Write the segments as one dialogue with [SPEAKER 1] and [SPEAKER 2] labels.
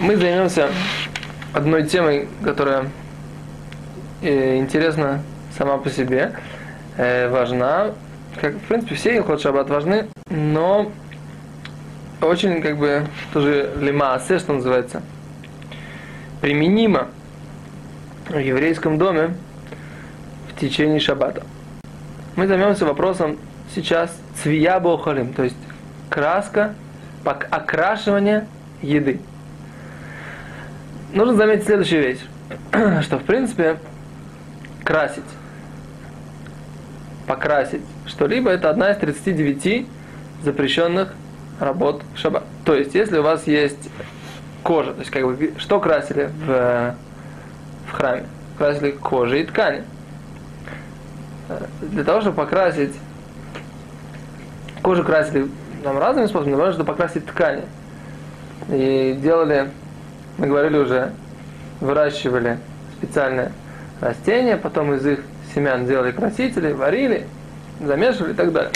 [SPEAKER 1] Мы займемся одной темой, которая э, интересна сама по себе, э, важна. Как, в принципе, все Илхот Шаббат важны, но очень, как бы, тоже лимаасе, что называется, применимо в еврейском доме в течение шаббата. Мы займемся вопросом сейчас цвия бохалим, то есть краска, окрашивание еды. Нужно заметить следующую вещь, что в принципе красить, покрасить что-либо это одна из 39 запрещенных работ в. То есть, если у вас есть кожа, то есть, как бы, что красили в, в храме? Красили кожи и ткани. Для того, чтобы покрасить кожу красили там разными способами, но можно покрасить ткани. И делали, мы говорили уже, выращивали специальные растения, потом из их семян делали красители, варили, замешивали и так далее.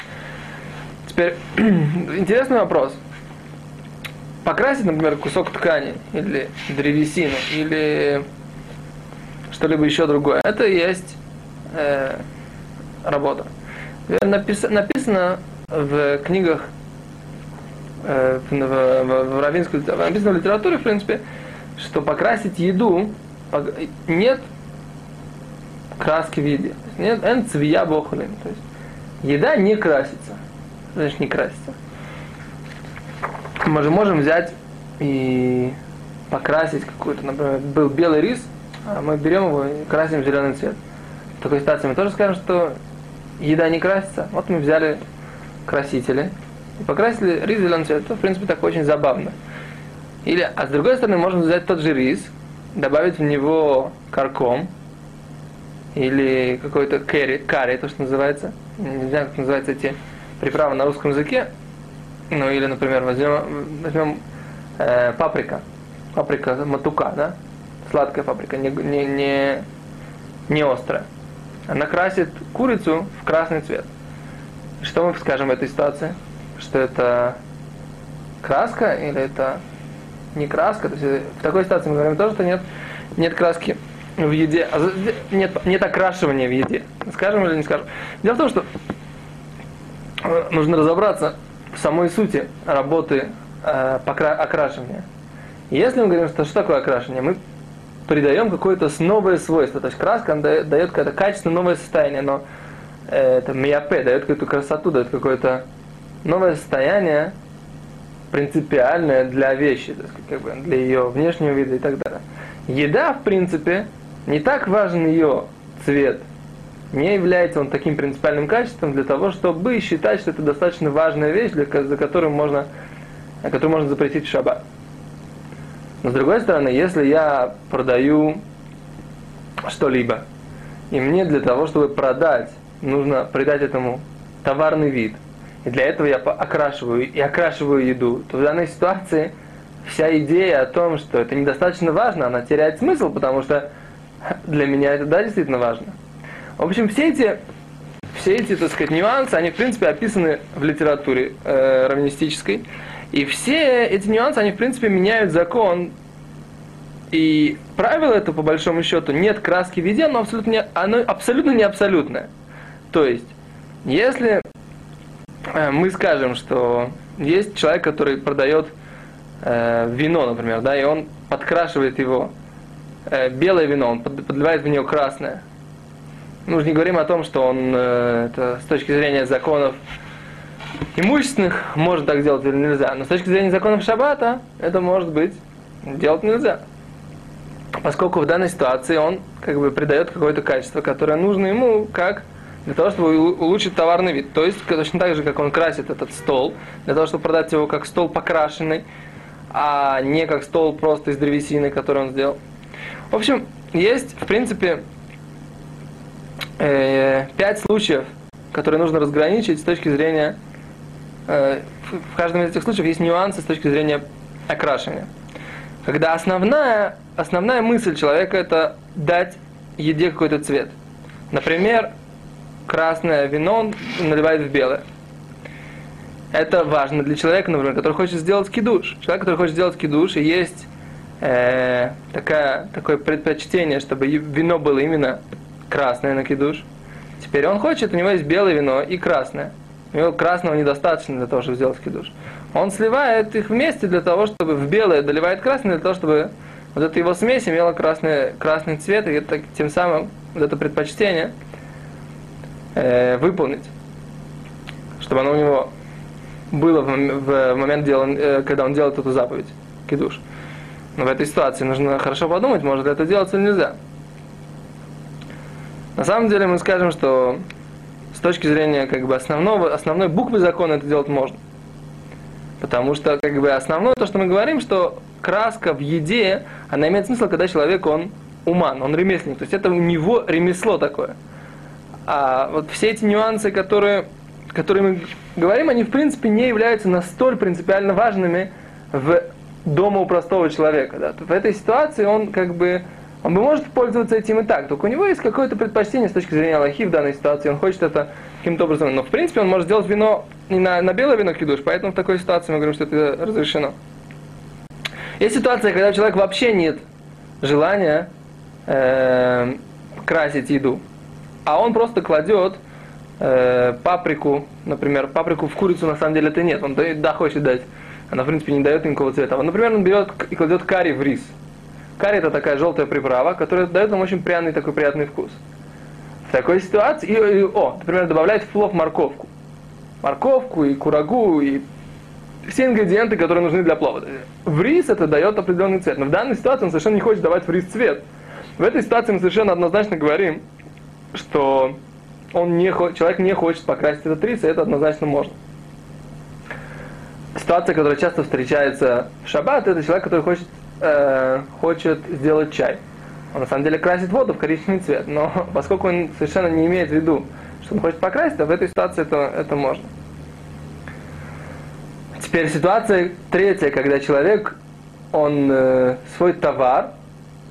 [SPEAKER 1] Теперь интересный вопрос. Покрасить, например, кусок ткани или древесину или что-либо еще другое, это и есть э, работа. Написано, написано в книгах, э, в, в, в равинской написано в литературе, в принципе, что покрасить еду нет краски в еде. Нет эн цвия бохулин. То есть еда не красится. Значит, не красится. Мы же можем взять и покрасить какой-то, например, был белый рис, а мы берем его и красим зеленый цвет. В такой ситуации мы тоже скажем, что еда не красится. Вот мы взяли красители и покрасили рис зеленый цвет. Это, в принципе, так очень забавно. Или, а с другой стороны, можно взять тот же рис, добавить в него карком, или какой-то керри, карри, то, что называется. Не знаю, как называются эти приправы на русском языке. Ну, или, например, возьмем, возьмем э, паприка. Паприка матука, да? Сладкая паприка, не, не, не, не острая. Она красит курицу в красный цвет. Что мы скажем в этой ситуации? Что это краска или это не краска? То есть в такой ситуации мы говорим тоже, что нет, нет краски в еде, а нет, нет окрашивания в еде. Скажем или не скажем? Дело в том, что э, нужно разобраться в самой сути работы э, окрашивания. Если мы говорим, что что такое окрашивание, мы придаем какое-то новое свойство. То есть краска дает, дает какое-то качественное новое состояние, но это миапе, дает какую-то красоту, дает какое-то новое состояние, принципиальное для вещи, то есть, как бы, для ее внешнего вида и так далее. Еда, в принципе, не так важен ее цвет, не является он таким принципиальным качеством для того, чтобы считать, что это достаточно важная вещь, для, за которую можно, которую можно запретить в шаббат. Но с другой стороны, если я продаю что-либо, и мне для того, чтобы продать нужно придать этому товарный вид. И для этого я окрашиваю и окрашиваю еду. То в данной ситуации вся идея о том, что это недостаточно важно, она теряет смысл, потому что для меня это да, действительно важно. В общем, все эти, все эти, так сказать, нюансы, они, в принципе, описаны в литературе э, раввинистической. И все эти нюансы, они, в принципе, меняют закон. И правило это, по большому счету, нет краски в виде, но абсолютно не, оно абсолютно не абсолютное. То есть, если мы скажем, что есть человек, который продает э, вино, например, да, и он подкрашивает его, э, белое вино, он подливает в него красное. Мы уже не говорим о том, что он э, это с точки зрения законов имущественных может так делать или нельзя. Но с точки зрения законов шаббата это может быть делать нельзя. Поскольку в данной ситуации он как бы придает какое-то качество, которое нужно ему как для того, чтобы улучшить товарный вид. То есть, точно так же, как он красит этот стол, для того, чтобы продать его как стол покрашенный, а не как стол просто из древесины, который он сделал. В общем, есть, в принципе, э, пять случаев, которые нужно разграничить с точки зрения... Э, в каждом из этих случаев есть нюансы с точки зрения окрашивания. Когда основная, основная мысль человека это дать еде какой-то цвет. Например, красное вино наливает в белое. Это важно для человека, например, который хочет сделать кидуш. Человек, который хочет сделать кидуш, и есть э, такая, такое предпочтение, чтобы вино было именно красное на кидуш. Теперь он хочет, у него есть белое вино и красное. У него красного недостаточно для того, чтобы сделать кидуш. Он сливает их вместе для того, чтобы в белое доливает красное, для того, чтобы вот эта его смесь имела красный, красный цвет, и это, тем самым вот это предпочтение э, выполнить, чтобы оно у него было в, в момент, дела, э, когда он делает эту заповедь, кидуш. Но в этой ситуации нужно хорошо подумать, может это делать или нельзя. На самом деле мы скажем, что с точки зрения как бы основного, основной буквы закона это делать можно. Потому что как бы основное то, что мы говорим, что краска в еде, она имеет смысл, когда человек, он уман, он ремесленник. То есть это у него ремесло такое. А вот все эти нюансы, которые, которые мы говорим, они в принципе не являются настолько принципиально важными в дома у простого человека. Да. В этой ситуации он как бы он бы может пользоваться этим и так, только у него есть какое-то предпочтение с точки зрения Аллахи в данной ситуации, он хочет это каким-то образом. Но в принципе он может сделать вино не на, на белое вино кидуш, поэтому в такой ситуации мы говорим, что это разрешено. Есть ситуация, когда у человека вообще нет желания э, красить еду, а он просто кладет э, паприку, например, паприку в курицу на самом деле это нет, он да, хочет дать, она в принципе не дает никакого цвета. Вот, например, он берет и кладет карри в рис. Карри это такая желтая приправа, которая дает нам очень пряный такой приятный вкус. В такой ситуации, и, и, о, например, добавляет в плов морковку. Морковку и курагу, и все ингредиенты, которые нужны для плова. В рис это дает определенный цвет. Но в данной ситуации он совершенно не хочет давать в рис цвет. В этой ситуации мы совершенно однозначно говорим, что он не, человек не хочет покрасить этот рис, и это однозначно можно. Ситуация, которая часто встречается в шаббат, это человек, который хочет, э, хочет сделать чай. Он на самом деле красит воду в коричневый цвет, но поскольку он совершенно не имеет в виду, что он хочет покрасить, то в этой ситуации это, это можно. Теперь ситуация третья, когда человек, он э, свой товар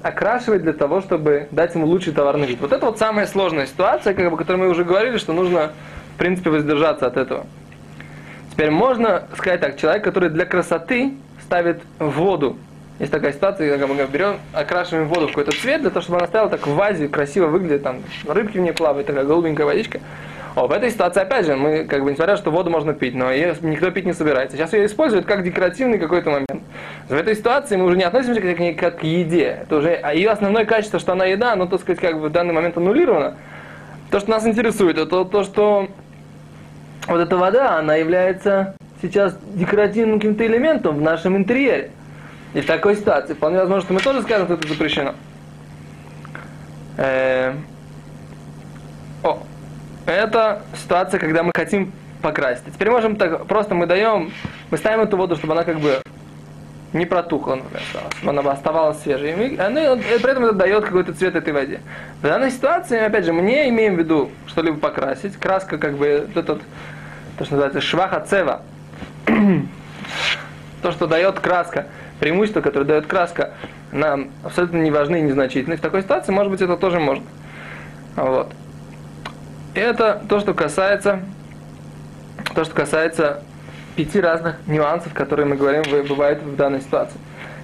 [SPEAKER 1] окрашивает для того, чтобы дать ему лучший товарный вид. Вот это вот самая сложная ситуация, как бы, о которой мы уже говорили, что нужно, в принципе, воздержаться от этого. Теперь можно сказать так, человек, который для красоты ставит воду. Есть такая ситуация, когда мы берем, окрашиваем воду в какой-то цвет, для того, чтобы она стояла так в вазе, красиво выглядит, там рыбки в ней плавают, такая голубенькая водичка. О, в этой ситуации, опять же, мы, как бы, несмотря на что воду можно пить, но ее никто пить не собирается. Сейчас ее используют как декоративный какой-то момент. В этой ситуации мы уже не относимся к ней как к еде. Это уже, ее основное качество, что она еда, оно, так сказать, как бы в данный момент аннулировано. То, что нас интересует, это то, что вот эта вода, она является сейчас декоративным каким-то элементом в нашем интерьере. И в такой ситуации вполне возможно, что мы тоже скажем, что это запрещено. Э, о, это ситуация, когда мы хотим покрасить. Теперь можем так, просто мы даем, мы ставим эту воду, чтобы она как бы не протухла, например, она оставалась свежей. И она, при этом это дает какой-то цвет этой воде. В данной ситуации, опять же, мы не имеем в виду что-либо покрасить. Краска, как бы, этот, то, что называется шваха цева. то, что дает краска, преимущество, которое дает краска, нам абсолютно не важны и незначительны. В такой ситуации, может быть, это тоже можно. Вот. Это то, что касается, то, что касается пяти разных нюансов, которые мы говорим, бывают в данной ситуации.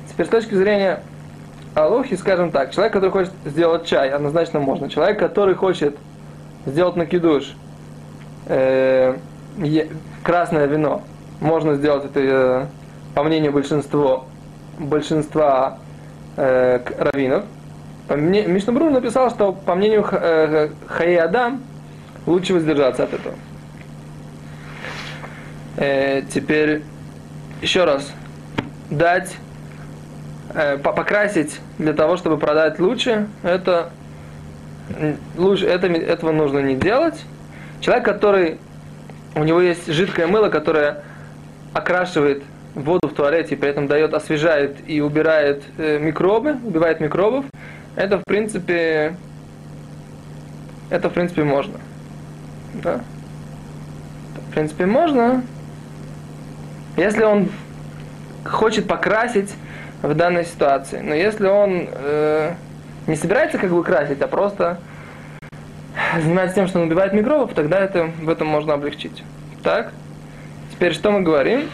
[SPEAKER 1] Теперь с точки зрения Алохи, скажем так, человек, который хочет сделать чай, однозначно можно. Человек, который хочет сделать накидуш, э, красное вино, можно сделать это, э, по мнению большинства, большинства э, раввинов. Мишнабрур написал, что по мнению э, Хаи Адам, лучше воздержаться от этого. Э, теперь еще раз дать, э, покрасить для того, чтобы продать лучше, это лучше это, этого нужно не делать. Человек, который у него есть жидкое мыло, которое окрашивает воду в туалете, при этом дает, освежает и убирает э, микробы, убивает микробов, это в принципе, это в принципе можно. Да? В принципе, можно. Если он хочет покрасить в данной ситуации. Но если он э, не собирается как бы красить, а просто занимается тем, что он убивает микробов, тогда это, в этом можно облегчить. Так? Теперь что мы говорим?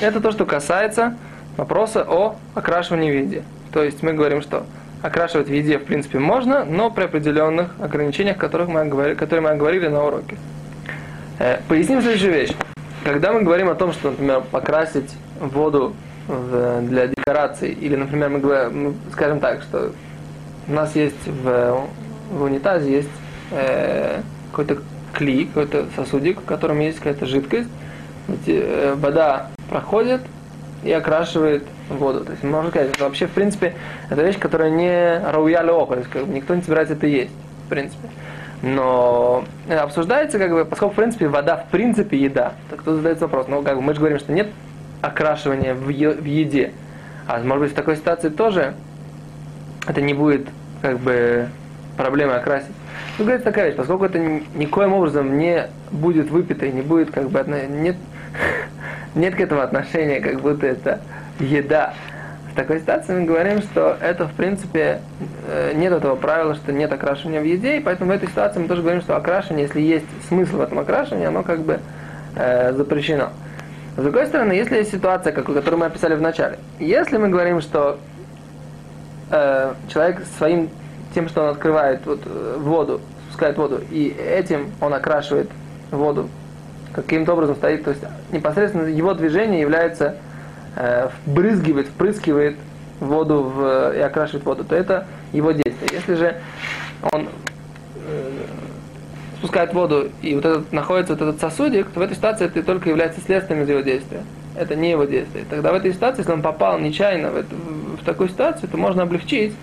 [SPEAKER 1] Это то, что касается вопроса о окрашивании в виде. То есть мы говорим, что окрашивать в еде в принципе можно, но при определенных ограничениях, которых мы оговорили, которые мы оговорили на уроке. Э, поясним следующую вещь. Когда мы говорим о том, что, например, покрасить воду в, для декорации, или, например, мы, говорим, скажем так, что у нас есть в, в унитазе есть э, какой-то клей, какой-то сосудик, в котором есть какая-то жидкость, э, вода проходит и окрашивает воду. То есть можно сказать, что вообще, в принципе, это вещь, которая не рауяля оха, то есть как бы, никто не собирается это есть, в принципе. Но обсуждается, как бы, поскольку, в принципе, вода в принципе еда, так тут задается вопрос, ну, как бы мы же говорим, что нет окрашивания в, е- в еде. А может быть в такой ситуации тоже это не будет как бы проблемой окрасить. Ну, говорится такая вещь, поскольку это никоим образом не будет выпито и не будет как бы нет, нет к этому отношения, как будто это еда. В такой ситуации мы говорим, что это, в принципе, э, нет этого правила, что нет окрашивания в еде, и поэтому в этой ситуации мы тоже говорим, что окрашивание, если есть смысл в этом окрашивании, оно как бы э, запрещено. С другой стороны, если есть ситуация, как, которую мы описали в начале, если мы говорим, что э, человек своим тем, что он открывает вот, э, воду, спускает воду, и этим он окрашивает воду, каким-то образом стоит, то есть непосредственно его движение является вбрызгивает, впрыскивает воду в, и окрашивает воду, то это его действие. Если же он э, спускает воду и вот этот находится вот этот сосудик, то в этой ситуации это только является следствием из его действия. Это не его действие. Тогда в этой ситуации, если он попал нечаянно в, эту, в такую ситуацию, то можно облегчить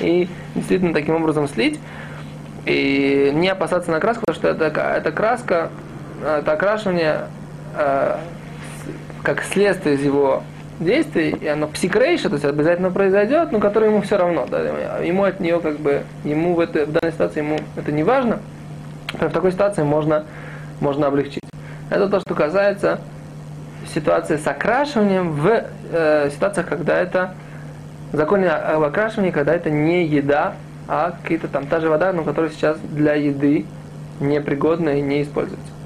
[SPEAKER 1] и действительно таким образом слить и не опасаться на краску, потому что это, это краска, это окрашивание э, как следствие из его действий, и оно псикрейша, то есть обязательно произойдет, но которое ему все равно. Да, ему от нее как бы, ему в, этой, в данной ситуации ему это не важно. В такой ситуации можно, можно облегчить. Это то, что касается ситуации с окрашиванием в э, ситуациях, когда это законе об окрашивании, когда это не еда, а какие-то там та же вода, но которая сейчас для еды непригодна и не используется.